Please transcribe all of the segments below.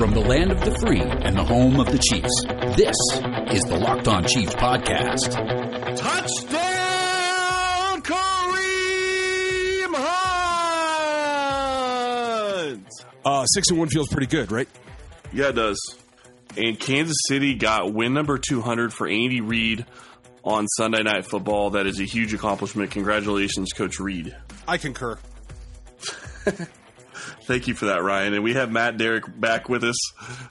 From the land of the free and the home of the Chiefs, this is the Locked On Chiefs podcast. Touchdown, Kareem Hunt! Uh, six and one feels pretty good, right? Yeah, it does. And Kansas City got win number 200 for Andy Reid on Sunday Night Football. That is a huge accomplishment. Congratulations, Coach Reid. I concur. Thank you for that, Ryan. And we have Matt Derrick back with us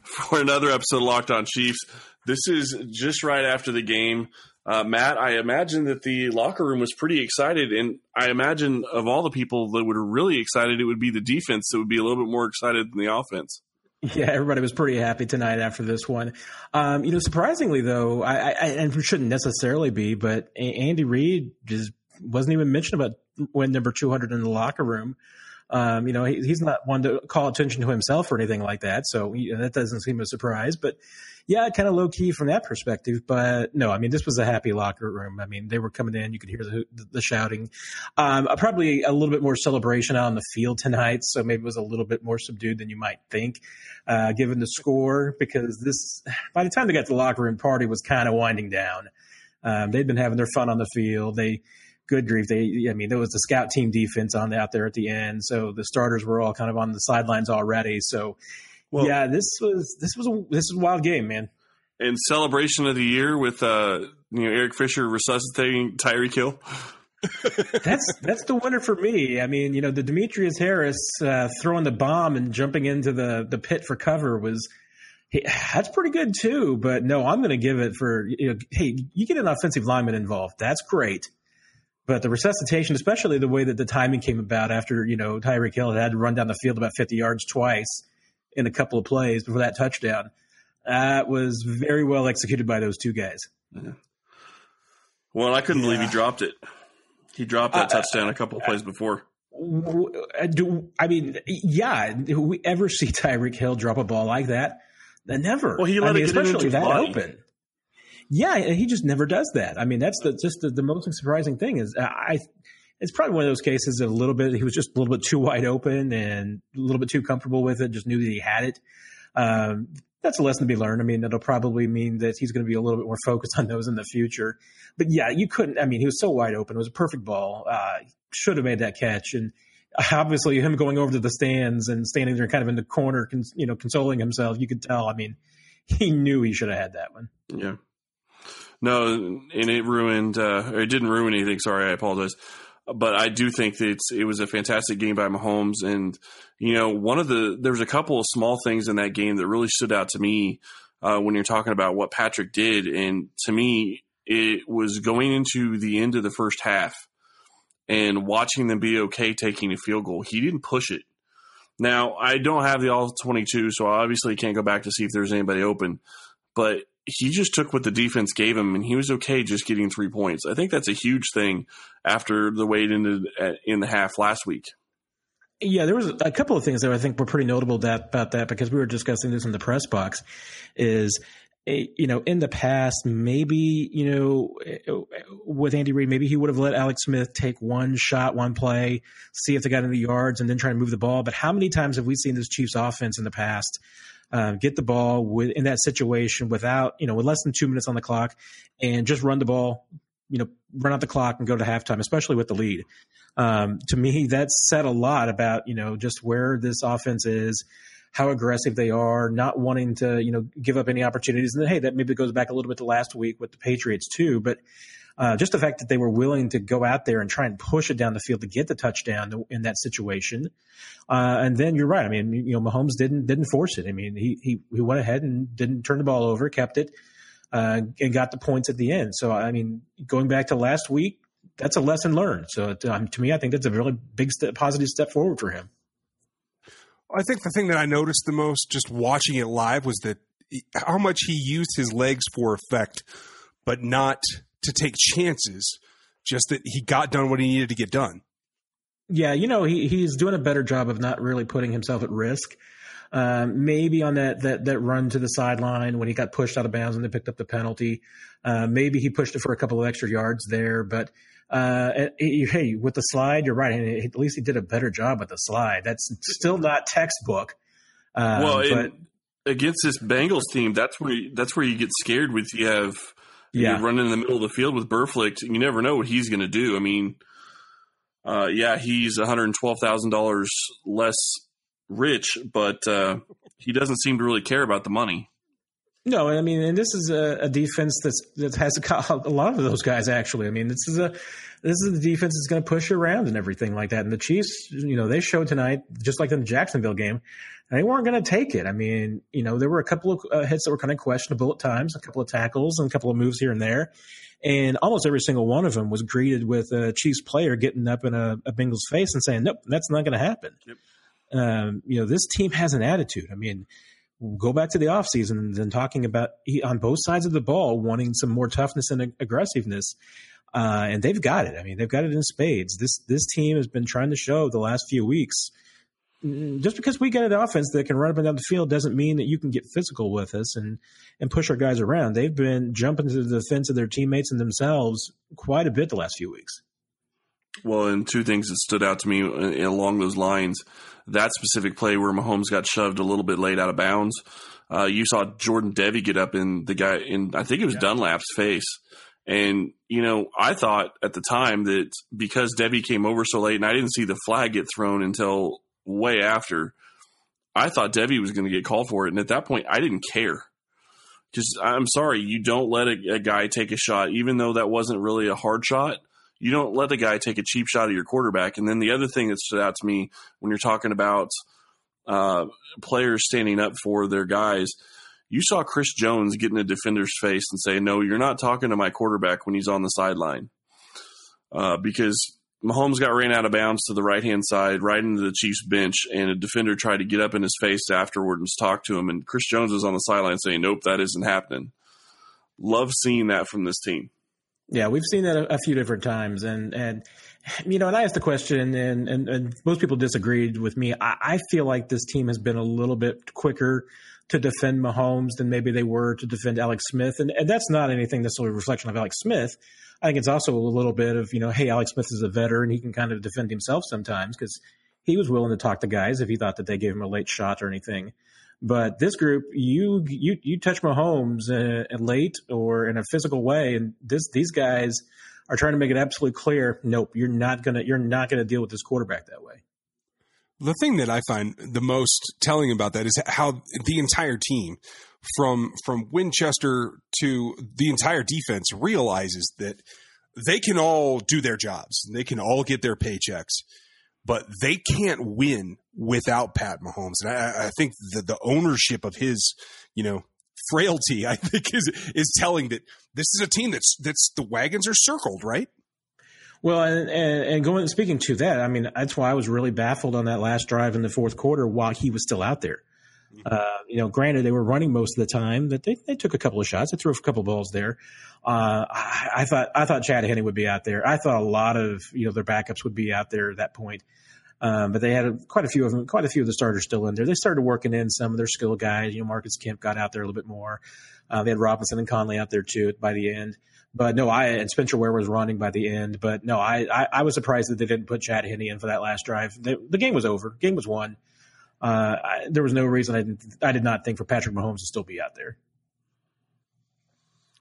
for another episode of Locked On Chiefs. This is just right after the game. Uh, Matt, I imagine that the locker room was pretty excited, and I imagine of all the people that were really excited, it would be the defense that would be a little bit more excited than the offense. Yeah, everybody was pretty happy tonight after this one. Um, you know, surprisingly though, I, I and shouldn't necessarily be, but Andy Reid just wasn't even mentioned about win number two hundred in the locker room. Um, you know, he, he's not one to call attention to himself or anything like that. So that doesn't seem a surprise. But yeah, kind of low key from that perspective. But no, I mean, this was a happy locker room. I mean, they were coming in. You could hear the, the shouting. Um, uh, probably a little bit more celebration out on the field tonight. So maybe it was a little bit more subdued than you might think, uh, given the score, because this, by the time they got to the locker room, party was kind of winding down. Um, they'd been having their fun on the field. They, good grief. They, I mean, there was the scout team defense on out there at the end, so the starters were all kind of on the sidelines already. So, well, yeah, this was this was a this was a wild game, man. And celebration of the year with uh, you know Eric Fisher resuscitating Tyreek Hill. that's that's the winner for me. I mean, you know, the Demetrius Harris uh, throwing the bomb and jumping into the the pit for cover was. Hey, that's pretty good too, but no, I'm going to give it for you know. Hey, you get an offensive lineman involved. That's great. But the resuscitation, especially the way that the timing came about after, you know, Tyreek Hill had to run down the field about 50 yards twice in a couple of plays before that touchdown, that was very well executed by those two guys. Yeah. Well, I couldn't yeah. believe he dropped it. He dropped that uh, touchdown a couple of plays before. Uh, do I mean, yeah? Do we ever see Tyreek Hill drop a ball like that? Never. Well, he let I mean, it especially that body. open. Yeah, he just never does that. I mean, that's the, just the, the most surprising thing is I. It's probably one of those cases that a little bit. He was just a little bit too wide open and a little bit too comfortable with it. Just knew that he had it. Um, that's a lesson to be learned. I mean, it'll probably mean that he's going to be a little bit more focused on those in the future. But yeah, you couldn't. I mean, he was so wide open. It was a perfect ball. Uh, should have made that catch. And obviously, him going over to the stands and standing there, kind of in the corner, cons- you know, consoling himself. You could tell. I mean, he knew he should have had that one. Yeah. No, and it ruined. Uh, it didn't ruin anything. Sorry, I apologize. But I do think that it was a fantastic game by Mahomes, and you know, one of the there was a couple of small things in that game that really stood out to me uh, when you're talking about what Patrick did, and to me, it was going into the end of the first half and watching them be okay taking a field goal. He didn't push it. Now, I don't have the all 22, so I obviously can't go back to see if there's anybody open. But he just took what the defense gave him, and he was okay just getting three points. I think that's a huge thing after the way it ended in the half last week. Yeah, there was a couple of things that I think were pretty notable that, about that because we were discussing this in the press box. Is eh, you know, in the past, maybe you know, eh, with Andy Reid, maybe he would have let Alex Smith take one shot, one play, see if they got any yards, and then try to move the ball. But how many times have we seen this Chiefs offense in the past? Uh, get the ball with, in that situation without, you know, with less than two minutes on the clock and just run the ball, you know, run out the clock and go to halftime, especially with the lead. Um, to me, that said a lot about, you know, just where this offense is, how aggressive they are, not wanting to, you know, give up any opportunities. And then, hey, that maybe goes back a little bit to last week with the Patriots too. But uh, just the fact that they were willing to go out there and try and push it down the field to get the touchdown in that situation. Uh, and then you're right. I mean, you know, Mahomes didn't didn't force it. I mean, he he he went ahead and didn't turn the ball over, kept it, uh, and got the points at the end. So I mean, going back to last week, that's a lesson learned. So um, to me, I think that's a really big step, positive step forward for him. I think the thing that I noticed the most just watching it live was that how much he used his legs for effect, but not to take chances. Just that he got done what he needed to get done. Yeah, you know, he he's doing a better job of not really putting himself at risk. Um, maybe on that, that that run to the sideline when he got pushed out of bounds and they picked up the penalty. Uh, maybe he pushed it for a couple of extra yards there, but uh, hey, with the slide, you're right. And at least he did a better job with the slide. That's still not textbook. Um, well, but, against this Bengals team, that's where you, that's where you get scared with you have Yeah. you running in the middle of the field with Burfict. You never know what he's going to do. I mean, uh, yeah, he's one hundred twelve thousand dollars less rich, but uh, he doesn't seem to really care about the money. No, I mean, and this is a, a defense that's that has a, a lot of those guys. Actually, I mean, this is a this is the defense that's going to push you around and everything like that. And the Chiefs, you know, they showed tonight, just like in the Jacksonville game, they weren't going to take it. I mean, you know, there were a couple of uh, hits that were kind of questionable at times, a couple of tackles and a couple of moves here and there. And almost every single one of them was greeted with a Chiefs player getting up in a, a Bengals face and saying, nope, that's not going to happen. Yep. Um, you know, this team has an attitude. I mean, go back to the offseason and talking about on both sides of the ball wanting some more toughness and aggressiveness. Uh, and they've got it. I mean, they've got it in spades. This this team has been trying to show the last few weeks. mm, Just because we get an offense that can run up and down the field doesn't mean that you can get physical with us and and push our guys around. They've been jumping to the defense of their teammates and themselves quite a bit the last few weeks. Well, and two things that stood out to me uh, along those lines: that specific play where Mahomes got shoved a little bit late out of bounds. Uh, you saw Jordan Devey get up in the guy in I think it was Dunlap's face, and you know I thought at the time that because Devey came over so late and I didn't see the flag get thrown until way after, I thought Devey was going to get called for it, and at that point I didn't care. Just I'm sorry, you don't let a, a guy take a shot, even though that wasn't really a hard shot you don't let a guy take a cheap shot at your quarterback. And then the other thing that stood out to me when you're talking about uh, players standing up for their guys, you saw Chris Jones get in a defender's face and say, "No, you're not talking to my quarterback when he's on the sideline," uh, because Mahomes got ran out of bounds to the right hand side, right into the Chiefs bench, and a defender tried to get up in his face afterward and talk to him, and Chris Jones was on the sideline saying, "Nope, that isn't happening." Love seeing that from this team. Yeah, we've seen that a, a, few different times, and and you know, and I asked the question, and and, and most people disagreed with me. I, I, feel like this team has been a little bit quicker to defend Mahomes than maybe they were to defend Alex Smith, and and that's not anything that's a reflection of Alex Smith. I think it's also a little bit of you know, hey, Alex Smith is a veteran; he can kind of defend himself sometimes because he was willing to talk to guys if he thought that they gave him a late shot or anything. But this group, you you you touch Mahomes uh, late or in a physical way, and this these guys are trying to make it absolutely clear. Nope, you're not gonna you're not gonna deal with this quarterback that way. The thing that I find the most telling about that is how the entire team, from from Winchester to the entire defense, realizes that they can all do their jobs, they can all get their paychecks, but they can't win without Pat Mahomes. And I, I think the, the ownership of his, you know, frailty, I think is is telling that this is a team that's that's the wagons are circled, right? Well, and, and, and going speaking to that, I mean that's why I was really baffled on that last drive in the fourth quarter while he was still out there. Uh, you know, granted they were running most of the time, that they, they took a couple of shots, they threw a couple of balls there. Uh, I, I, thought I thought Chad Henne would be out there. I thought a lot of you know their backups would be out there at that point. Um, but they had a, quite a few of them, quite a few of the starters still in there. They started working in some of their skill guys. You know, Marcus Kemp got out there a little bit more. Uh, they had Robinson and Conley out there too by the end. But no, I and Spencer Ware was running by the end. But no, I, I, I was surprised that they didn't put Chad Henne in for that last drive. The game was over. Game was won. Uh, I, there was no reason I didn't. I did not think for Patrick Mahomes to still be out there.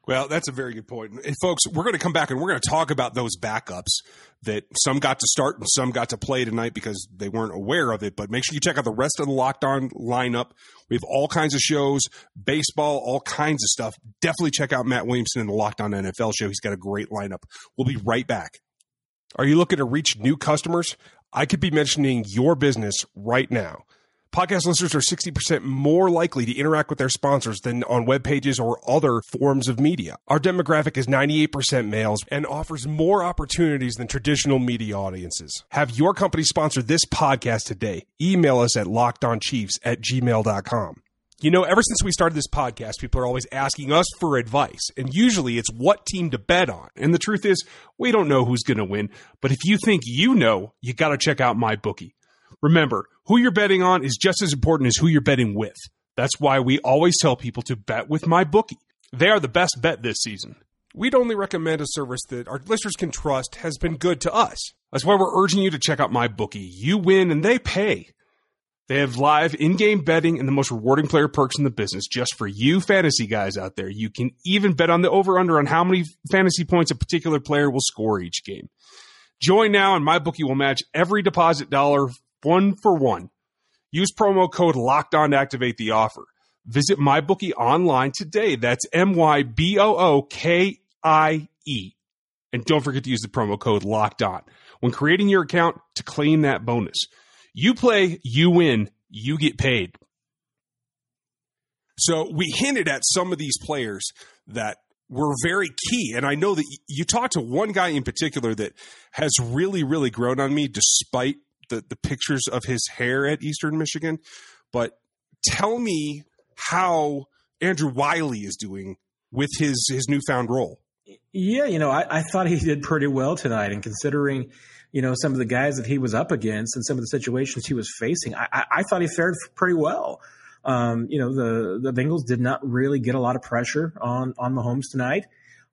Well, that's a very good point. And folks, we're going to come back and we're going to talk about those backups that some got to start and some got to play tonight because they weren't aware of it. But make sure you check out the rest of the Locked On lineup. We have all kinds of shows, baseball, all kinds of stuff. Definitely check out Matt Williamson and the Locked On NFL show. He's got a great lineup. We'll be right back. Are you looking to reach new customers? I could be mentioning your business right now. Podcast listeners are 60% more likely to interact with their sponsors than on web pages or other forms of media. Our demographic is 98% males and offers more opportunities than traditional media audiences. Have your company sponsor this podcast today. Email us at lockedonchiefs at gmail.com. You know, ever since we started this podcast, people are always asking us for advice, and usually it's what team to bet on. And the truth is, we don't know who's going to win, but if you think you know, you got to check out MyBookie. Remember, who you're betting on is just as important as who you're betting with. That's why we always tell people to bet with MyBookie. They are the best bet this season. We'd only recommend a service that our listeners can trust has been good to us. That's why we're urging you to check out MyBookie. You win and they pay. They have live in-game betting and the most rewarding player perks in the business just for you fantasy guys out there. You can even bet on the over-under on how many fantasy points a particular player will score each game. Join now and MyBookie will match every deposit dollar one for one. Use promo code locked on to activate the offer. Visit MyBookie online today. That's M-Y-B-O-O-K-I-E. And don't forget to use the promo code locked on when creating your account to claim that bonus. You play, you win, you get paid. So we hinted at some of these players that were very key. And I know that you talked to one guy in particular that has really, really grown on me despite the, the pictures of his hair at Eastern Michigan. But tell me how Andrew Wylie is doing with his, his newfound role. Yeah, you know, I, I thought he did pretty well tonight. And considering, you know, some of the guys that he was up against and some of the situations he was facing, I, I, I thought he fared pretty well. Um, you know, the the Bengals did not really get a lot of pressure on on the homes tonight.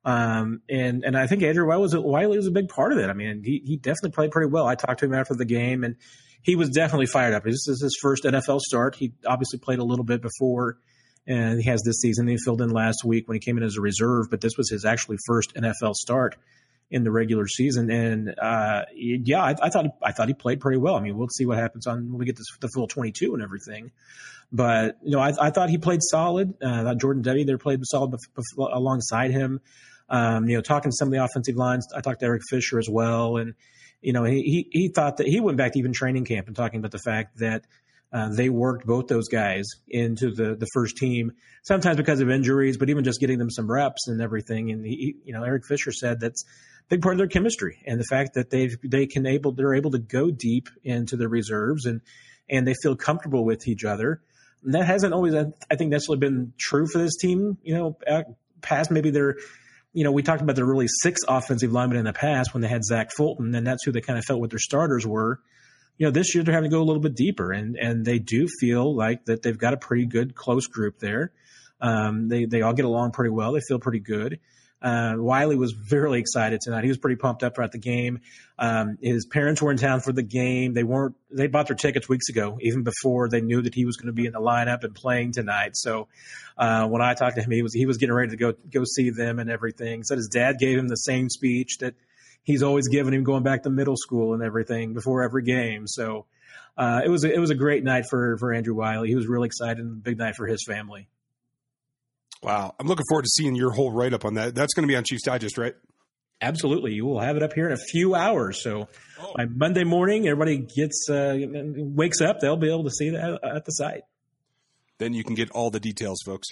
Um, and and I think Andrew Wylie was, Wylie was a big part of it. I mean, he he definitely played pretty well. I talked to him after the game, and he was definitely fired up. This is his first NFL start. He obviously played a little bit before, and he has this season. He filled in last week when he came in as a reserve, but this was his actually first NFL start in the regular season. And uh, yeah, I, I, thought I thought he played pretty well. I mean, we'll see what happens on when we get this, the full 22 and everything. But you know, I, I thought he played solid. Uh, Jordan Devey there played solid bef- bef- alongside him. Um, you know, talking to some of the offensive lines, I talked to Eric Fisher as well, and you know, he he, thought that he went back to even training camp and talking about the fact that. Uh, they worked both those guys into the the first team, sometimes because of injuries, but even just getting them some reps and everything. And he, you know, Eric Fisher said that's a big part of their chemistry and the fact that they they can able they're able to go deep into the reserves and and they feel comfortable with each other. And that hasn't always, I think, necessarily been true for this team. You know, past maybe they're, you know, we talked about the really six offensive linemen in the past when they had Zach Fulton, and that's who they kind of felt what their starters were. You know, this year they're having to go a little bit deeper, and and they do feel like that they've got a pretty good close group there. Um, they they all get along pretty well. They feel pretty good. Uh, Wylie was very excited tonight. He was pretty pumped up throughout the game. Um, his parents were in town for the game. They weren't. They bought their tickets weeks ago, even before they knew that he was going to be in the lineup and playing tonight. So uh, when I talked to him, he was he was getting ready to go go see them and everything. Said his dad gave him the same speech that he's always given him going back to middle school and everything before every game. So uh, it was a, it was a great night for for Andrew Wylie. He was really excited and a big night for his family. Wow. I'm looking forward to seeing your whole write up on that. That's going to be on Chiefs Digest, right? Absolutely. You will have it up here in a few hours. So oh. by Monday morning, everybody gets uh, wakes up, they'll be able to see that at the site. Then you can get all the details, folks.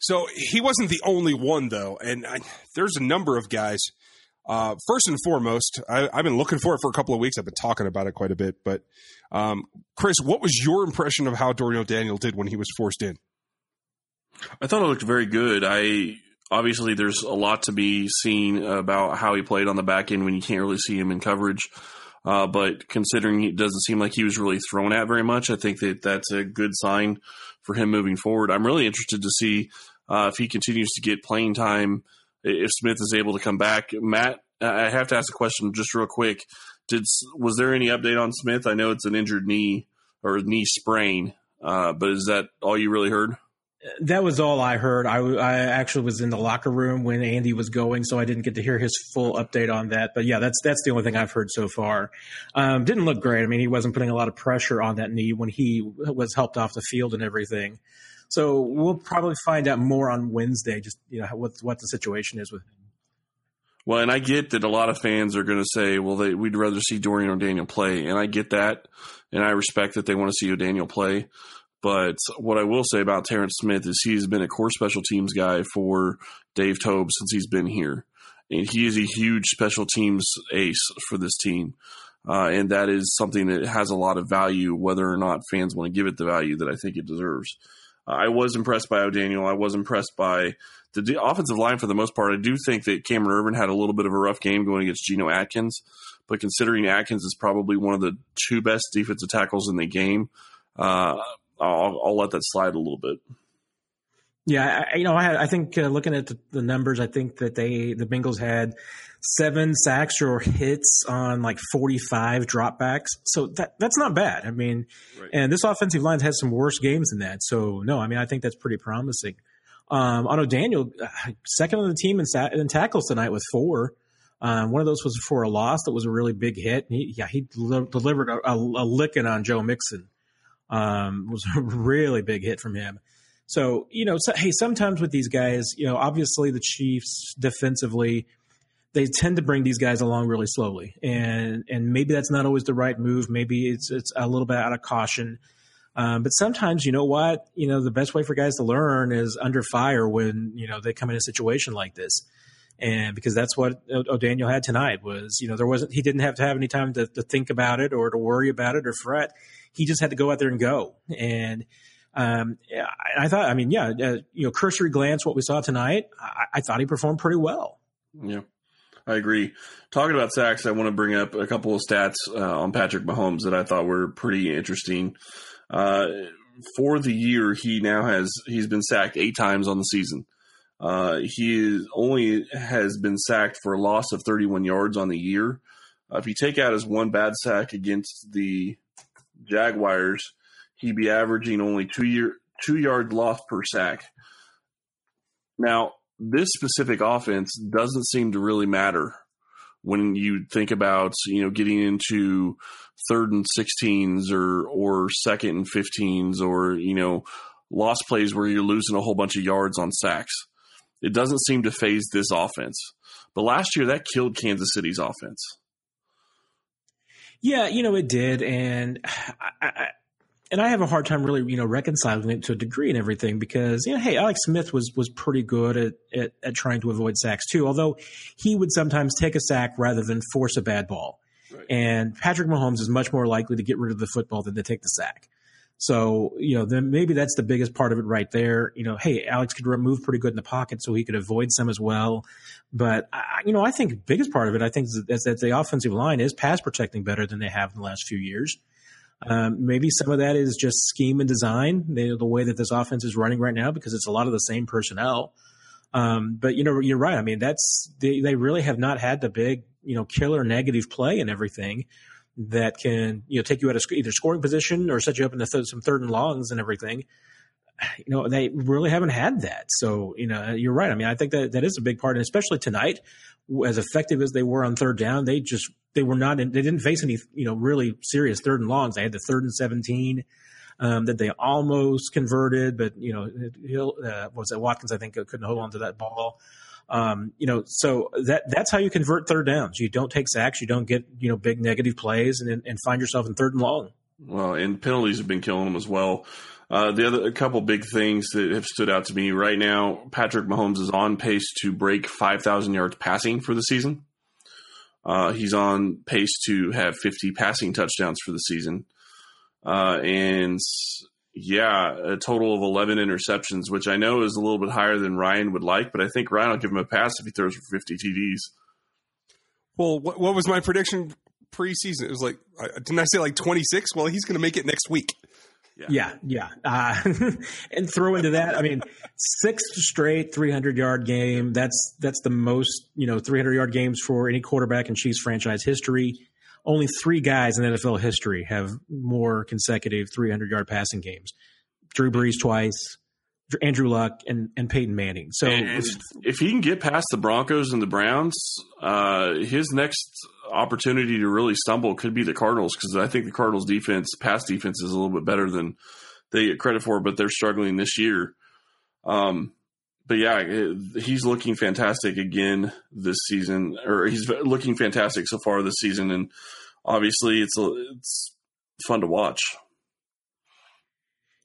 So he wasn't the only one, though. And I, there's a number of guys. Uh, first and foremost, I, have been looking for it for a couple of weeks. I've been talking about it quite a bit. But um, Chris, what was your impression of how Dorian O'Daniel did when he was forced in? I thought it looked very good. I obviously there's a lot to be seen about how he played on the back end when you can't really see him in coverage. Uh, but considering it doesn't seem like he was really thrown at very much, I think that that's a good sign for him moving forward. I'm really interested to see uh, if he continues to get playing time. If Smith is able to come back, Matt, I have to ask a question just real quick. Did was there any update on Smith? I know it's an injured knee or knee sprain, uh, but is that all you really heard? That was all I heard. I, I actually was in the locker room when Andy was going, so I didn't get to hear his full update on that. But yeah, that's that's the only thing I've heard so far. Um, didn't look great. I mean, he wasn't putting a lot of pressure on that knee when he was helped off the field and everything. So we'll probably find out more on Wednesday, just you know what what the situation is with him. Well, and I get that a lot of fans are going to say, "Well, they, we'd rather see Dorian O'Daniel play," and I get that, and I respect that they want to see O'Daniel play. But what I will say about Terrance Smith is he's been a core special teams guy for Dave Toub since he's been here. And he is a huge special teams ace for this team. Uh, and that is something that has a lot of value, whether or not fans want to give it the value that I think it deserves. Uh, I was impressed by O'Daniel. I was impressed by the de- offensive line for the most part. I do think that Cameron Erving had a little bit of a rough game going against Geno Atkins, but considering Atkins is probably one of the two best defensive tackles in the game, uh, I'll, I'll let that slide a little bit. Yeah, I, you know, I, I think uh, looking at the, the, numbers, I think that they the Bengals had seven sacks or hits on like forty five dropbacks. So that that's not bad. I mean, right. and this offensive line has some worse games than that. So no, I mean, I think that's pretty promising. Um, O'Daniel, uh, second on the team in, sa- in tackles tonight with four. Um, one of those was for a loss that was a really big hit. He, yeah, he delivered a, a, a, licking on Joe Mixon. Um, was a really big hit from him. So, you know, so, hey, sometimes with these guys, you know, obviously the Chiefs defensively, they tend to bring these guys along really slowly. And and maybe that's not always the right move. Maybe it's it's a little bit out of caution. Um, but sometimes, you know what, you know, the best way for guys to learn is under fire when, you know, they come in a situation like this and because that's what O'Daniel had tonight was you know there wasn't he didn't have to have any time to, to think about it or to worry about it or fret. He just had to go out there and go. And um, I, I, thought I mean yeah uh, you know cursory glance what we saw tonight I, I, thought he performed pretty well. Yeah I agree. Talking about sacks I want to bring up a couple of stats uh, on Patrick Mahomes that I thought were pretty interesting. Uh, for the year he now has he's been sacked eight times on the season uh, he only has been sacked for a loss of 31 yards on the year. Uh, if you take out his one bad sack against the Jaguars, he'd be averaging only two year two yard loss per sack. Now, this specific offense doesn't seem to really matter when you think about you know getting into third and 16s or or second and 15s or you know lost plays where you're losing a whole bunch of yards on sacks it doesn't seem to phase this offense. But last year, that killed Kansas City's offense. Yeah, you know it did, and I, I, and I have a hard time really, you know, reconciling it to a degree and everything because you know, hey, Alex Smith was was pretty good at, at, at trying to avoid sacks too, although he would sometimes take a sack rather than force a bad ball. Right. And Patrick Mahomes is much more likely to get rid of the football than to take the sack. So, you know, then maybe that's the biggest part of it right there. You know, hey, Alex could move pretty good in the pocket so he could avoid some as well. But, I, you know, I think the biggest part of it, I think, is that the offensive line is pass protecting better than they have in the last few years. Um, maybe some of that is just scheme and design, the, the way that this offense is running right now, because it's a lot of the same personnel. Um, but you know, you're right. I mean, that's they, they really have not had the big, you know, killer negative play and everything that can you know take you out of either scoring position or set you up into th- some third and longs and everything. You know they really haven't had that. So you know you're right. I mean I think that that is a big part, and especially tonight, as effective as they were on third down, they just they were not. In, they didn't face any you know really serious third and longs. They had the third and seventeen. Um, that they almost converted, but you know, Hill uh, was it Watkins? I think couldn't hold on to that ball. Um, you know, so that that's how you convert third downs. You don't take sacks, you don't get you know big negative plays, and and find yourself in third and long. Well, and penalties have been killing them as well. Uh, the other a couple big things that have stood out to me right now: Patrick Mahomes is on pace to break five thousand yards passing for the season. Uh, he's on pace to have fifty passing touchdowns for the season, uh, and yeah, a total of 11 interceptions, which I know is a little bit higher than Ryan would like, but I think Ryan will give him a pass if he throws for 50 TDs. Well, what, what was my prediction preseason? It was like, didn't I say like 26? Well, he's going to make it next week. Yeah, yeah. yeah. Uh, and throw into that, I mean, six straight 300 yard game. That's that's the most you know 300 yard games for any quarterback in Chiefs franchise history only three guys in NFL history have more consecutive 300 yard passing games Drew Brees twice, Andrew Luck, and, and Peyton Manning. So and if he can get past the Broncos and the Browns, uh, his next opportunity to really stumble could be the Cardinals because I think the Cardinals defense, pass defense, is a little bit better than they get credit for, but they're struggling this year. Um, but yeah, he's looking fantastic again this season, or he's looking fantastic so far this season, and obviously it's it's fun to watch.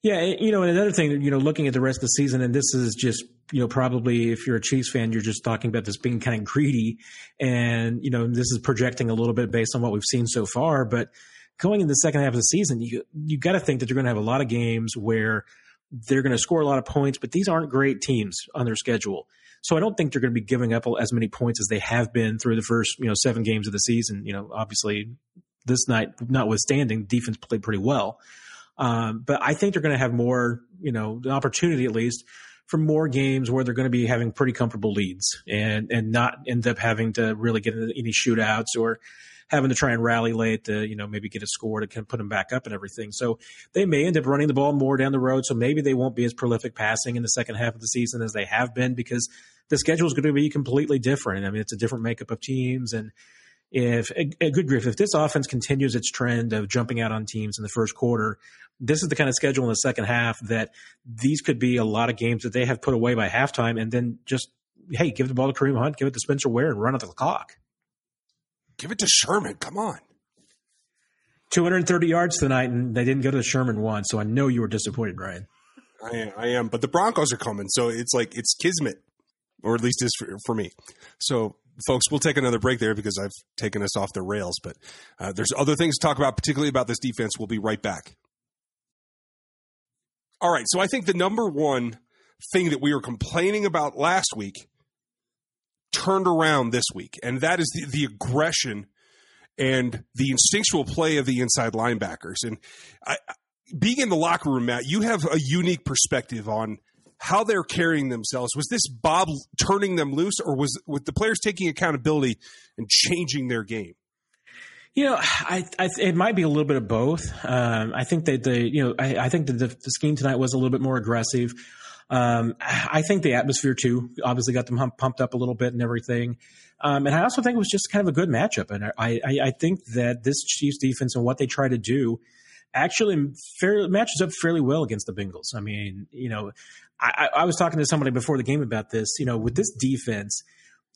Yeah, you know, and another thing, you know, looking at the rest of the season, and this is just, you know, probably if you're a Chiefs fan, you're just talking about this being kind of greedy, and you know, this is projecting a little bit based on what we've seen so far. But going in the second half of the season, you you got to think that you're going to have a lot of games where they're going to score a lot of points, but these aren't great teams on their schedule. So I don't think they're going to be giving up as many points as they have been through the first, you know, seven games of the season. You know, obviously this night, notwithstanding, defense played pretty well. Um, but I think they're going to have more, you know, the opportunity at least for more games where they're going to be having pretty comfortable leads and and not end up having to really get into any shootouts or having to try and rally late to you know maybe get a score to put them back up and everything. So they may end up running the ball more down the road. So maybe they won't be as prolific passing in the second half of the season as they have been because the schedule is going to be completely different. I mean, it's a different makeup of teams and if a, a, good grief, if this offense continues its trend of jumping out on teams in the first quarter, this is the kind of schedule in the second half that these could be a lot of games that they have put away by halftime, and then just hey, give the ball to Kareem Hunt, give it to Spencer Ware, and run out the clock. Give it to Sherman. Come on. 230 yards tonight, and they didn't go to the Sherman one, so I know you were disappointed, Ryan. I am, I am, but the Broncos are coming, so it's like it's kismet, or at least is for, for me. So folks, we'll take another break there because I've taken us off the rails. But uh, there's other things to talk about, particularly about this defense. We'll be right back. All right. So I think the number one thing that we were complaining about last week turned around this week, and that is the, the aggression and the instinctual play of the inside linebackers. And I, being in the locker room, Matt, you have a unique perspective on how they're carrying themselves. Was this Bob turning them loose, or was with the players taking accountability and changing their game? You know, I, I, it might be a little bit of both. Um, I think that the you know I, I think that the, the, scheme tonight was a little bit more aggressive. Um, I think the atmosphere too obviously got them pumped up a little bit and everything. Um, and I also think it was just kind of a good matchup. And I, I, I think that this Chiefs defense and what they try to do actually fairly, matches up fairly well against the Bengals. I mean, you know, I, I, was talking to somebody before the game about this. You know, with this defense,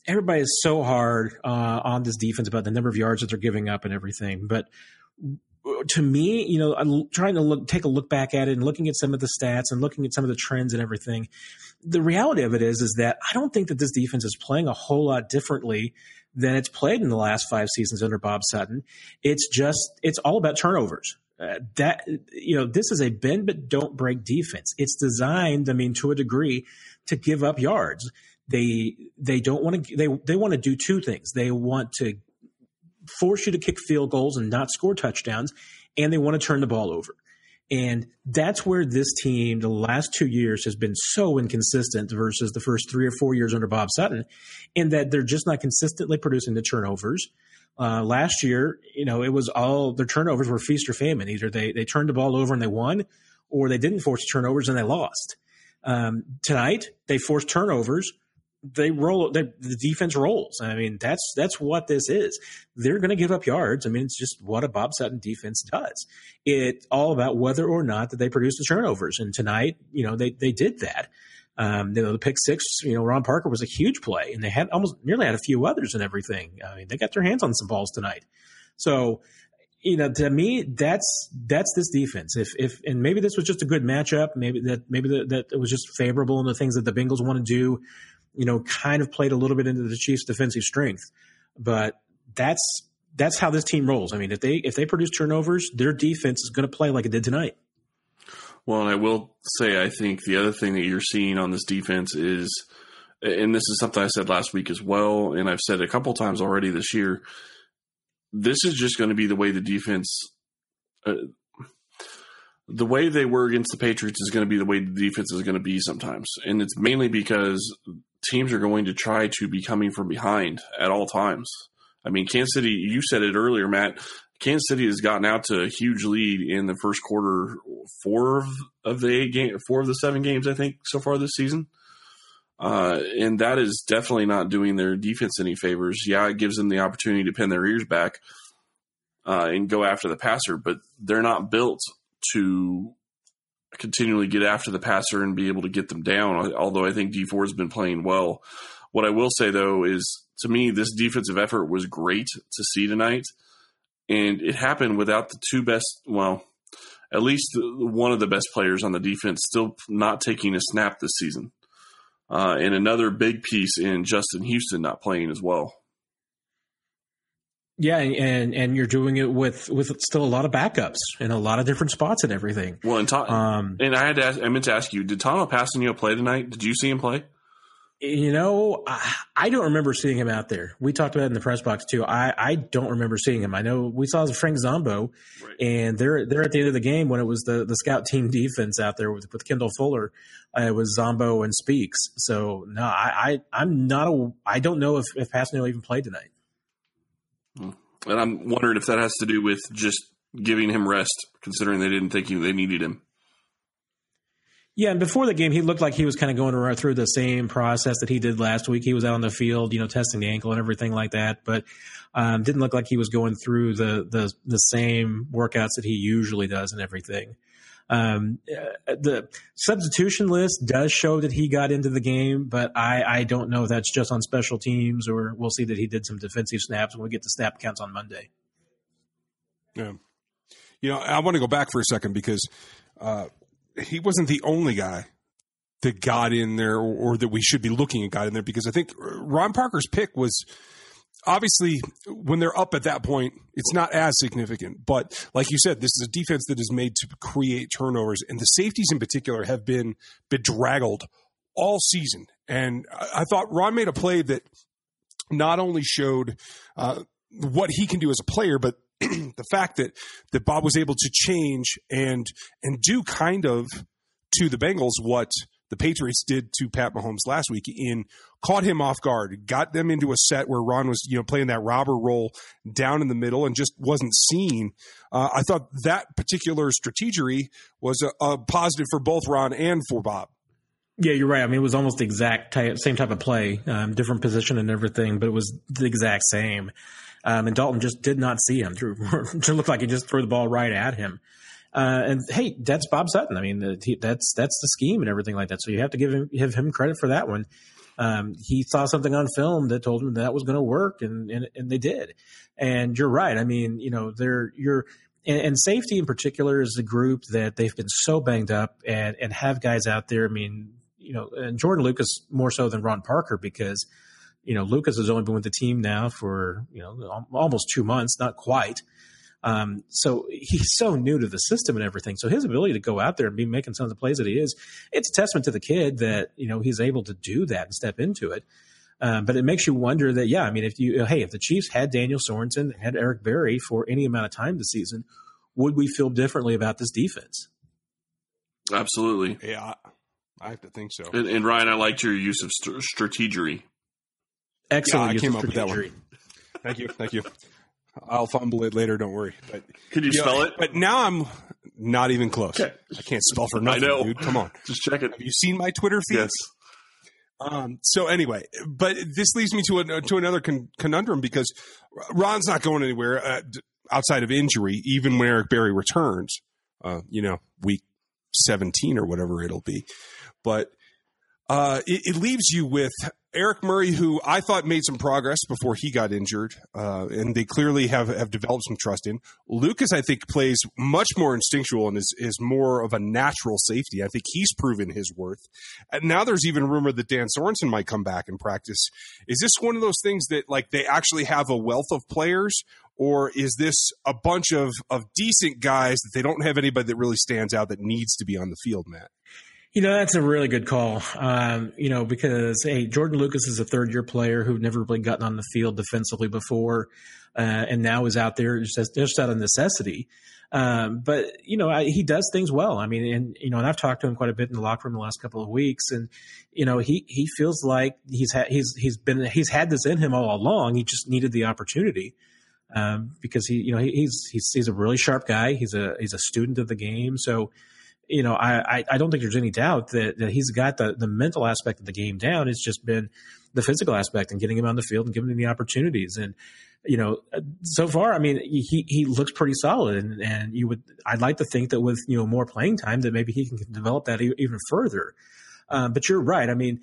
everybody is so hard uh, on this defense about the number of yards that they're giving up and everything. But to me, you know, I'm trying to look, take a look back at it and looking at some of the stats and looking at some of the trends and everything. The reality of it is, is that I don't think that this defense is playing a whole lot differently than it's played in the last five seasons under Bob Sutton. It's just, it's all about turnovers. Uh, that you know this is a bend but don't break defense. It's designed, I mean, to a degree, to give up yards. They they don't want to they they want to do two things. They want to force you to kick field goals and not score touchdowns, and they want to turn the ball over. And that's where this team, the last two years, has been so inconsistent versus the first three or four years under Bob Sutton, in that they're just not consistently producing the turnovers. Uh, last year, you know, it was all their turnovers were feast or famine. Either they they turned the ball over and they won, or they didn't force turnovers and they lost. Um, tonight, they forced turnovers. They roll. They, the defense rolls. I mean, that's that's what this is. They're going to give up yards. I mean, it's just what a Bob Sutton defense does. It's all about whether or not that they produce the turnovers. And tonight, you know, they they did that. Um, you know, the pick six, you know, Ron Parker was a huge play, and they had almost nearly had a few others and everything. I mean, they got their hands on some balls tonight. So, you know, to me, that's that's this defense. If if and maybe this was just a good matchup, maybe that maybe that, that it was just favorable in the things that the Bengals want to do. You know, kind of played a little bit into the Chiefs' defensive strength, but that's that's how this team rolls. I mean, if they if they produce turnovers, their defense is going to play like it did tonight. Well, and I will say, I think the other thing that you're seeing on this defense is, and this is something I said last week as well, and I've said a couple times already this year. This is just going to be the way the defense, uh, the way they were against the Patriots is going to be the way the defense is going to be sometimes, and it's mainly because teams are going to try to be coming from behind at all times. I mean, Kansas City, you said it earlier, Matt. Kansas City has gotten out to a huge lead in the first quarter, four of, the eight game, four of the seven games I think so far this season, uh, and that is definitely not doing their defense any favors. Yeah, it gives them the opportunity to pin their ears back uh, and go after the passer, but they're not built to continually get after the passer and be able to get them down. Although I think Dee Ford has been playing well. What I will say though is, to me, this defensive effort was great to see tonight and it happened without the two best, well, at least one of the best players on the defense still not taking a snap this season. Uh, and another big piece in Justin Houston not playing as well. Yeah, and and you're doing it with with still a lot of backups in a lot of different spots and everything. Well, and Tom, um, and I had to ask, I meant to ask you, did Tanoh Kpassagnon play tonight? Did you see him play? You know, I, I, don't remember seeing him out there. We talked about it in the press box too. I, I don't remember seeing him. I know we saw Frank Zombo, right. and they're they're at the end of the game when it was the, the scout team defense out there with, with Kendall Fuller. Uh, it was Zombo and Speaks. So no, I, I am not a. I don't know if if Kpassagnon even played tonight. And I'm wondering if that has to do with just giving him rest, considering they didn't think he, they needed him. Yeah, and before the game, he looked like he was kind of going through the same process that he did last week. He was out on the field, you know, testing the ankle and everything like that, but um, didn't look like he was going through the the the same workouts that he usually does and everything. Um, uh, the substitution list does show that he got into the game, but I, I don't know if that's just on special teams or we'll see that he did some defensive snaps when we get the snap counts on Monday. Yeah. You know, I want to go back for a second because uh, he wasn't the only guy that got in there or, or, that we should be looking at got in there because I think Ron Parker's pick was obviously when they're up at that point, it's not as significant. But like you said, this is a defense that is made to create turnovers, and the safeties in particular have been bedraggled all season. And I, thought Ron made a play that not only showed uh, what he can do as a player, but the fact that that Bob was able to change and and do kind of to the Bengals what the Patriots did to Pat Mahomes last week in caught him off guard, got them into a set where Ron was, you know, playing that robber role down in the middle and just wasn't seen. Uh, I thought that particular strategy was a, a, positive for both Ron and for Bob. Yeah, you're right. I mean, it was almost the exact type, same type of play, um, different position and everything, but it was the exact same. Um, and Dalton just did not see him. Through, it looked like he just threw the ball right at him. Uh, and hey, that's Bob Sutton. I mean, the, he, that's that's the scheme and everything like that. So you have to give him give him credit for that one. Um, he saw something on film that told him that was going to work, and, and and they did. And you're right. I mean, you know, they're you're and, and, safety in particular is a group that they've been so banged up and and have guys out there. I mean, you know, and Jordan Lucas more so than Ron Parker because you know, Lucas has only been with the team now for, you know, almost two months, not quite. Um, so he's so new to the system and everything. So his ability to go out there and be making some of the plays that he is, it's a testament to the kid that, you know, he's able to do that and step into it. Um, but it makes you wonder that, yeah, I mean, if you, hey, if the Chiefs had Daniel Sorensen, had Eric Berry for any amount of time this season, would we feel differently about this defense? Absolutely. Yeah, I have to think so. And, and Ryan, I liked your use of st- strategery. Excellent. Yeah, I came up with that one. Thank you. Thank you. I'll fumble it later. Don't worry. But can you, you spell know, it? But now I'm not even close. Okay. I can't spell for nothing, I know. dude. Come on. Just check it. Have you seen my Twitter feed? Yes. Um, so anyway, but this leads me to a, to another con- conundrum because Ron's not going anywhere uh, outside of injury, even when Eric Berry returns. Uh, you know, week seventeen or whatever it'll be. But uh, it, it, leaves you with Eric Murray, who I thought made some progress before he got injured, uh, and they clearly have, have developed some trust in. Lucas, I think, plays much more instinctual and is, is more of a natural safety. I think he's proven his worth. And now there's even rumor that Dan Sorensen might come back and practice. Is this one of those things that, like, they actually have a wealth of players, or is this a bunch of, of decent guys that they don't have anybody that really stands out that needs to be on the field, Matt? You know, that's a really good call. Um, you know, because hey, Jordan Lucas is a third year player who never really gotten on the field defensively before, uh, and now is out there just, just out of necessity. Um, but you know, I, he does things well. I mean, and you know, and I've talked to him quite a bit in the locker room the last couple of weeks, and you know, he he feels like he's had he's he's been he's had this in him all along. He just needed the opportunity. Um, because he, you know, he, he's he's he's a really sharp guy. He's a he's a student of the game. So, you know, I, I don't think there's any doubt that, that he's got the, the mental aspect of the game down. It's just been the physical aspect and getting him on the field and giving him the opportunities. And, you know, so far, I mean, he, he looks pretty solid. And, and you would, I'd like to think that with, you know, more playing time that maybe he can develop that even further. Um, but you're right. I mean,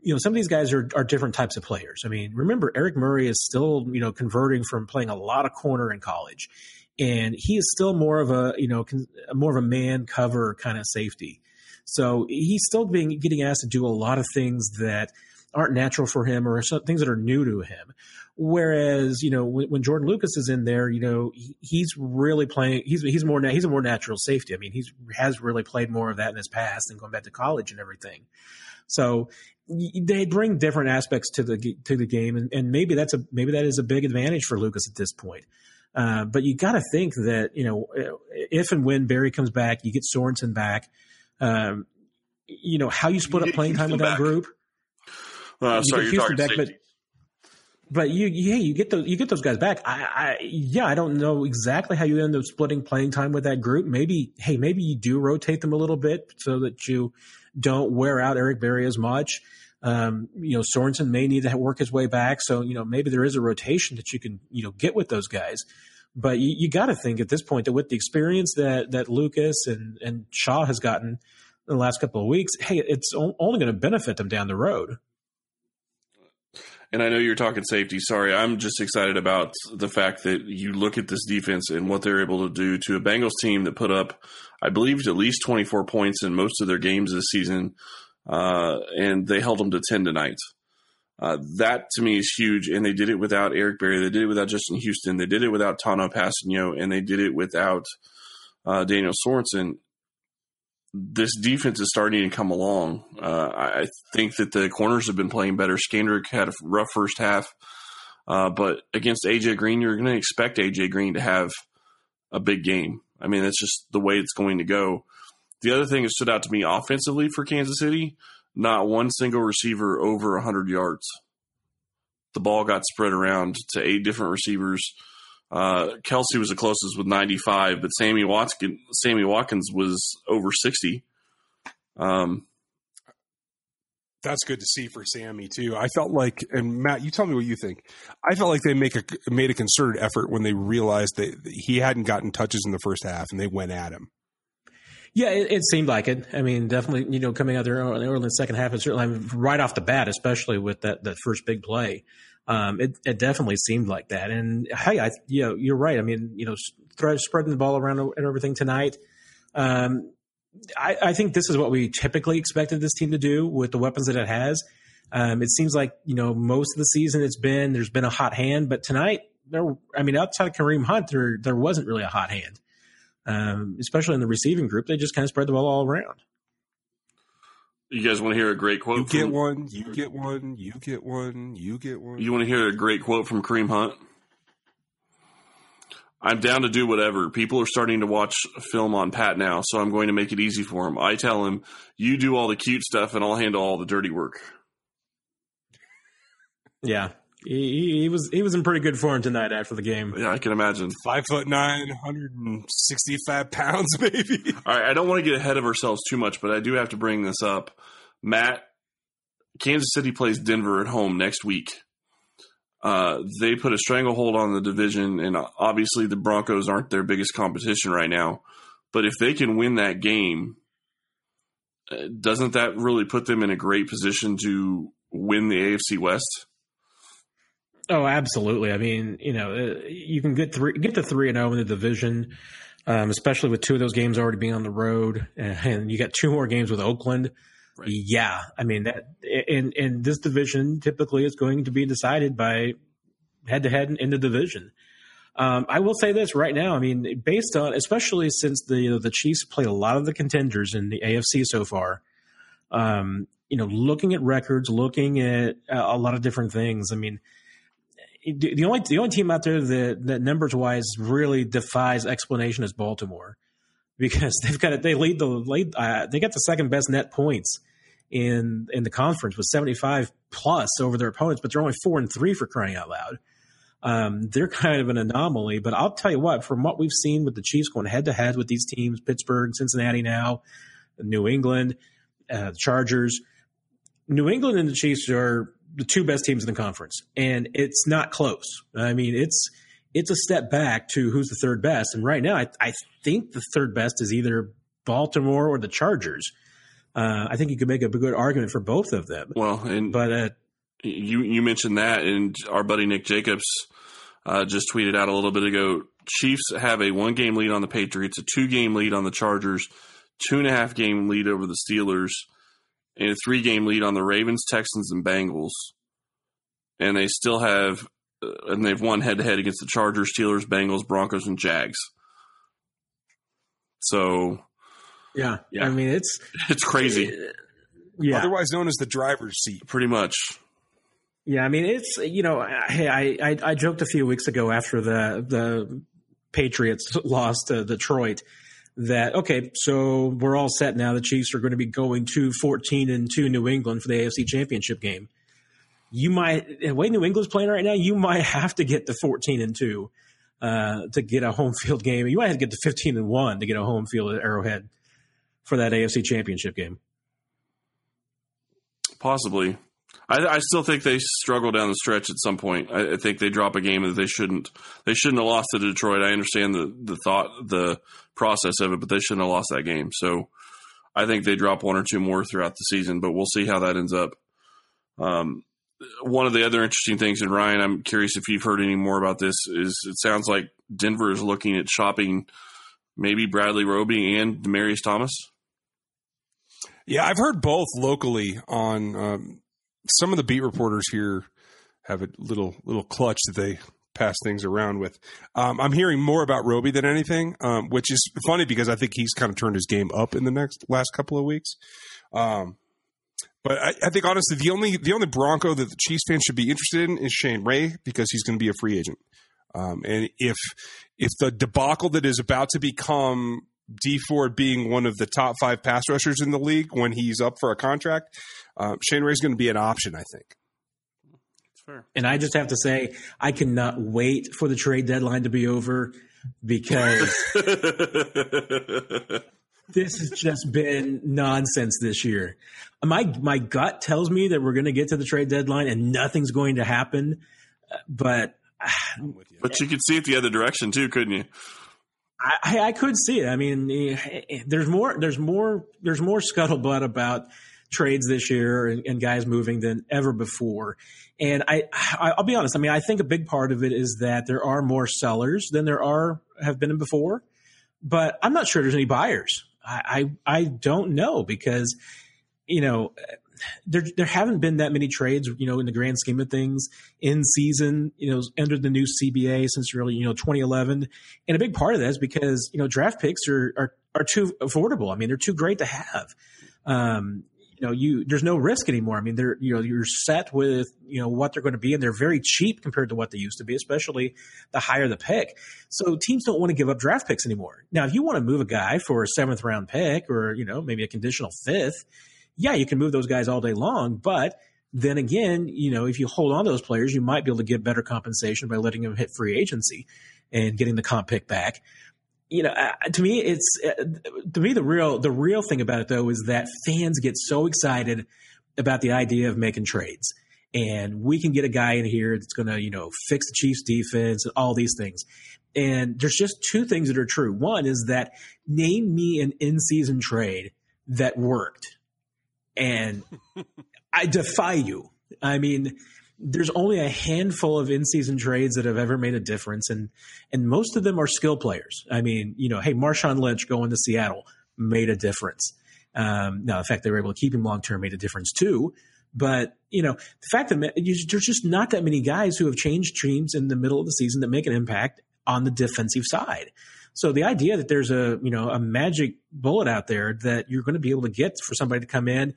you know, some of these guys are, are different types of players. I mean, remember Eric Murray is still, you know, converting from playing a lot of corner in college and he is still more of a you know more of a man cover kind of safety. So he's still being getting asked to do a lot of things that aren't natural for him or things that are new to him. Whereas you know when, when Jordan Lucas is in there, you know he, he's really playing. He's he's more he's a more natural safety. I mean, he's has really played more of that in his past and going back to college and everything. So they bring different aspects to the to the game, and, and maybe that's a maybe that is a big advantage for Lucas at this point. Uh, but you got to think that you know if and when Berry comes back, you get Sorensen back. Um, you know how you split up playing time with that group. Uh, you sorry, you're talking back, but, but you, yeah, you get those, you get those guys back. I, I, yeah, I don't know exactly how you end up splitting playing time with that group. Maybe, hey, maybe you do rotate them a little bit so that you don't wear out Eric Berry as much. Um, you know, Sorensen may need to work his way back. So, you know, maybe there is a rotation that you can, you know, get with those guys. But you, you got to think at this point that with the experience that, that Lucas and, and Shaw has gotten in the last couple of weeks, hey, it's only going to benefit them down the road. And I know you're talking safety. Sorry, I'm just excited about the fact that you look at this defense and what they're able to do to a Bengals team that put up, I believe, at least 24 points in most of their games this season, uh, and they held them to 10 tonight. Uh, that to me is huge, and they did it without Eric Berry. They did it without Justin Houston. They did it without Tanoh Kpassagnon, and they did it without uh, Daniel Sorensen this defense is starting to come along. Uh, I think that the corners have been playing better. Scandrick had a rough first half, uh, but against AJ Green, you're going to expect AJ Green to have a big game. I mean, that's just the way it's going to go. The other thing that stood out to me offensively for Kansas City, not one single receiver over 100 yards. The ball got spread around to eight different receivers. Uh, Kelce was the closest with 95, but Sammy Watkins, Sammy Watkins was over 60. Um, that's good to see for Sammy too. I felt like, and Matt, you tell me what you think. I felt like they make a made a concerted effort when they realized that he hadn't gotten touches in the first half, and they went at him. Yeah, it, it seemed like it. I mean, definitely, you know, coming out there early in the second half, and certainly right off the bat, especially with that that first big play um, it, it definitely seemed like that. And hey, I, you know, you're right. I mean, you know, spreading the ball around and everything tonight. Um, I, I, think this is what we typically expected this team to do with the weapons that it has. Um, it seems like you know most of the season it's been there's been a hot hand, but tonight there, I mean, outside of Kareem Hunt, there there wasn't really a hot hand, um, especially in the receiving group. They just kind of spread the ball all around. You guys want to hear a great quote? You get from, one, you get one, you get one, you get one. You want to hear a great quote from Kareem Hunt? I'm down to do whatever. People are starting to watch film on Pat now, so I'm going to make it easy for him. I tell him, you do all the cute stuff and I'll handle all the dirty work. Yeah. He, he, was he was in pretty good form tonight after the game. Yeah, I can imagine. Five foot nine, 165 pounds, maybe. All right, I don't want to get ahead of ourselves too much, but I do have to bring this up. Matt, Kansas City plays Denver at home next week. Uh, they put a stranglehold on the division, and obviously the Broncos aren't their biggest competition right now. But if they can win that game, uh, doesn't that really put them in a great position to win the AFC West? Oh, absolutely. I mean, you know, uh, you can get three, get to three and zero oh in the division, um, especially with two of those games already being on the road, and you got two more games with Oakland. Right. Yeah, I mean that, and and this division typically is going to be decided by head to head in the division. Um, I will say this right now. I mean, based on especially since the you know, the Chiefs played a lot of the contenders in the AFC so far. Um, you know, looking at records, looking at a lot of different things. I mean, the only the only team out there that, that numbers wise really defies explanation is Baltimore because they've got it. They lead the lead. Uh, they got the second best net points in in the conference with seventy five plus over their opponents, but they're only four and three for crying out loud. Um, they're kind of an anomaly, but I'll tell you what, from what we've seen with the Chiefs going head to head with these teams, Pittsburgh, Cincinnati now, New England, uh, Chargers, New England and the Chiefs are the two best teams in the conference, and it's not close. I mean, it's it's a step back to who's the third best, and right now, I, I think the third best is either Baltimore or the Chargers. Uh, I think you could make a good argument for both of them. Well, and but uh, you you mentioned that, and our buddy Nick Jacobs uh, just tweeted out a little bit ago. Chiefs have a one game lead on the Patriots, a two game lead on the Chargers, two and a half game lead over the Steelers and a three game lead on the Ravens, Texans, and Bengals. And they still have, uh, and they've won head to head against the Chargers, Steelers, Bengals, Broncos, and Jags. So, yeah, yeah. I mean, it's it's crazy. Yeah. otherwise known as the driver's seat. Pretty much. Yeah, I mean it's you know, hey, I, I I joked a few weeks ago after the the Patriots lost to Detroit that okay, so we're all set now. The Chiefs are going to be going to 14 and 2 New England for the AFC Championship game. You might the way New England's playing right now, you might have to get to 14 and 2 uh, to get a home field game. You might have to get to 15 and 1 to get a home field at Arrowhead for that AFC Championship game. Possibly. I, I still think they struggle down the stretch at some point. I, I think they drop a game that they shouldn't. They shouldn't have lost to Detroit. I understand the the thought, the process of it, but they shouldn't have lost that game. So I think they drop one or two more throughout the season, but we'll see how that ends up. Um, one of the other interesting things, and Ryan, I'm curious if you've heard any more about this. Is it sounds like Denver is looking at shopping maybe Bradley Roby and Demaryius Thomas. Yeah, I've heard both locally on um, some of the beat reporters here have a little little clutch that they pass things around with. Um, I'm hearing more about Roby than anything, um, which is funny because I think he's kind of turned his game up in the next last couple of weeks. Um, but I, I, think honestly, the only the only Bronco that the Chiefs fans should be interested in is Shane Ray because he's going to be a free agent. Um, and if if the debacle that is about to become Dee Ford being one of the top five pass rushers in the league when he's up for a contract, uh, Shane Ray is going to be an option, I think. Fair. And I just have to say, I cannot wait for the trade deadline to be over because this has just been nonsense this year. My my gut tells me that we're going to get to the trade deadline and nothing's going to happen, but but you could see it the other direction too, couldn't you? I, I could see it. I mean, eh, eh, there's more, there's more, there's more scuttlebutt about trades this year and, and, guys moving than ever before. And I, I, will be honest. I mean, I think a big part of it is that there are more sellers than there are have been before, but I'm not sure there's any buyers. I, I, I don't know because, you know, there there haven't been that many trades, you know, in the grand scheme of things in season, you know, under the new CBA since really, you know, 2011. And a big part of that is because, you know, draft picks are are, are too affordable. I mean, they're too great to have. Um, you know, you there's no risk anymore. I mean, they're you know you're set with you know what they're going to be, and they're very cheap compared to what they used to be, especially the higher the pick. So teams don't want to give up draft picks anymore. Now, if you want to move a guy for a seventh round pick or you know maybe a conditional fifth, yeah, you can move those guys all day long, but then again, you know, if you hold on to those players, you might be able to get better compensation by letting them hit free agency and getting the comp pick back. You know, uh, to me, it's uh, to me the real the real thing about it though is that fans get so excited about the idea of making trades, and we can get a guy in here that's going to you know fix the Chiefs' defense and all these things. And there's just two things that are true. One is that name me an in season trade that worked and I defy you. I mean, there's only a handful of in-season trades that have ever made a difference, and and most of them are skill players. I mean, you know, hey, Marshawn Lynch going to Seattle made a difference. Um, now, the fact they were able to keep him long term made a difference too. But you know, the fact that there's just not that many guys who have changed teams in the middle of the season that make an impact on the defensive side. So the idea that there's a you know a magic bullet out there that you're going to be able to get for somebody to come in,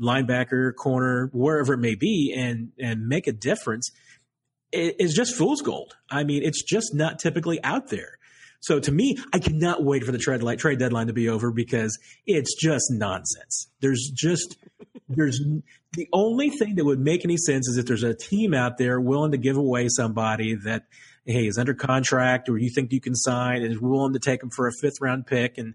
linebacker, corner, wherever it may be, and and make a difference is just fool's gold. I mean, it's just not typically out there. So to me, I cannot wait for the trade trade deadline to be over because it's just nonsense. There's just there's the only thing that would make any sense is if there's a team out there willing to give away somebody that hey, is under contract or you think you can sign and is willing to take him for a fifth round pick and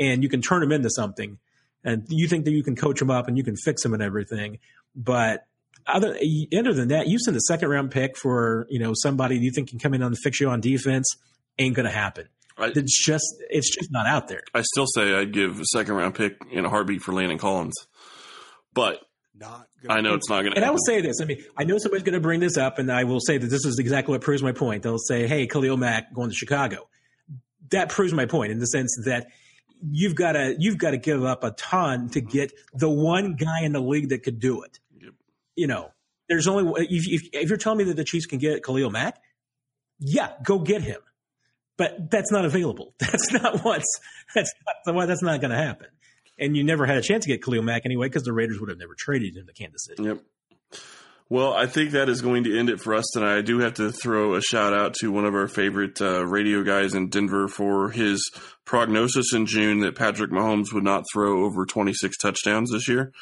and you can turn him into something and you think that you can coach him up and you can fix him and everything. But other other than that, you send a second round pick for you know somebody you think can come in and fix you on defense ain't going to happen. I, it's just it's just not out there. I still say I'd give a second round pick in a heartbeat for Landon Collins, but not. I know it's not going to. And I will say this. I mean, I know somebody's going to bring this up, and I will say that this is exactly what proves my point. They'll say, "Hey, Khalil Mack going to Chicago." That proves my point in the sense that you've got to you've got to give up a ton to mm-hmm. get the one guy in the league that could do it. Yep. You know, there's only if, if, if you're telling me that the Chiefs can get Khalil Mack, yeah, go get him. But that's not available. That's not what's that's not that's not going to happen. And you never had a chance to get Khalil Mack anyway because the Raiders would have never traded him to Kansas City. Yep. Well, I think that is going to end it for us tonight. I do have to throw a shout out to one of our favorite uh, radio guys in Denver for his prognosis in June that Patrick Mahomes would not throw over 26 touchdowns this year.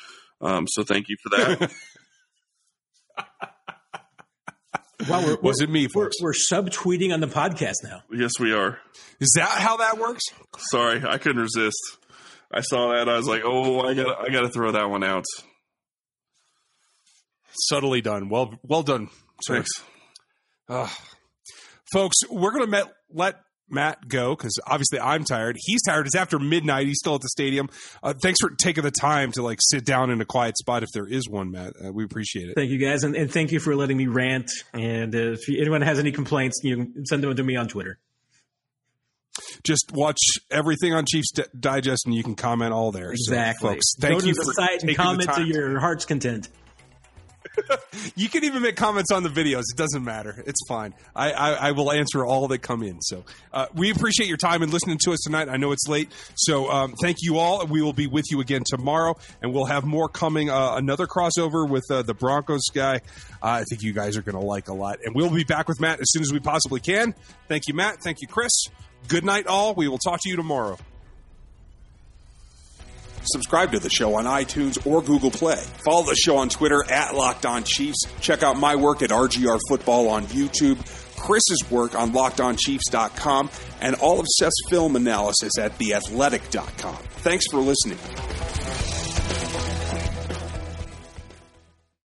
Um, so thank you for that. Well, we're, was it me, folks? We're, we're subtweeting on the podcast now. yes, we are. Is that how that works? Sorry, I couldn't resist. I saw that. I was like, oh, I got, I got to throw that one out. Subtly done. Well, well done. Sir. Thanks. Uh, folks, we're going to let Matt go because obviously I'm tired. He's tired. It's after midnight. He's still at the stadium. Uh, thanks for taking the time to like sit down in a quiet spot if there is one, Matt. Uh, we appreciate it. Thank you guys, and, and, thank you for letting me rant. And uh, if anyone has any complaints, you can send them to me on Twitter. Just watch everything on Chiefs Digest, and you can comment all there. Exactly, so, folks. Thank Go you to the for site and comment to your heart's content. you can even make comments on the videos. It doesn't matter. It's fine. I, I, I will answer all that come in. So uh, we appreciate your time and listening to us tonight. I know it's late. So um, thank you all. We will be with you again tomorrow, and we'll have more coming. Uh, another crossover with uh, the Broncos guy. I think you guys are going to like a lot. And we'll be back with Matt as soon as we possibly can. Thank you, Matt. Thank you, Chris. Good night, all. We will talk to you tomorrow. Subscribe to the show on iTunes or Google Play. Follow the show on Twitter at Locked On Chiefs. Check out my work at RGR Football on YouTube, Chris's work on LockedOnChiefs.com, and all of Seth's film analysis at TheAthletic.com. Thanks for listening.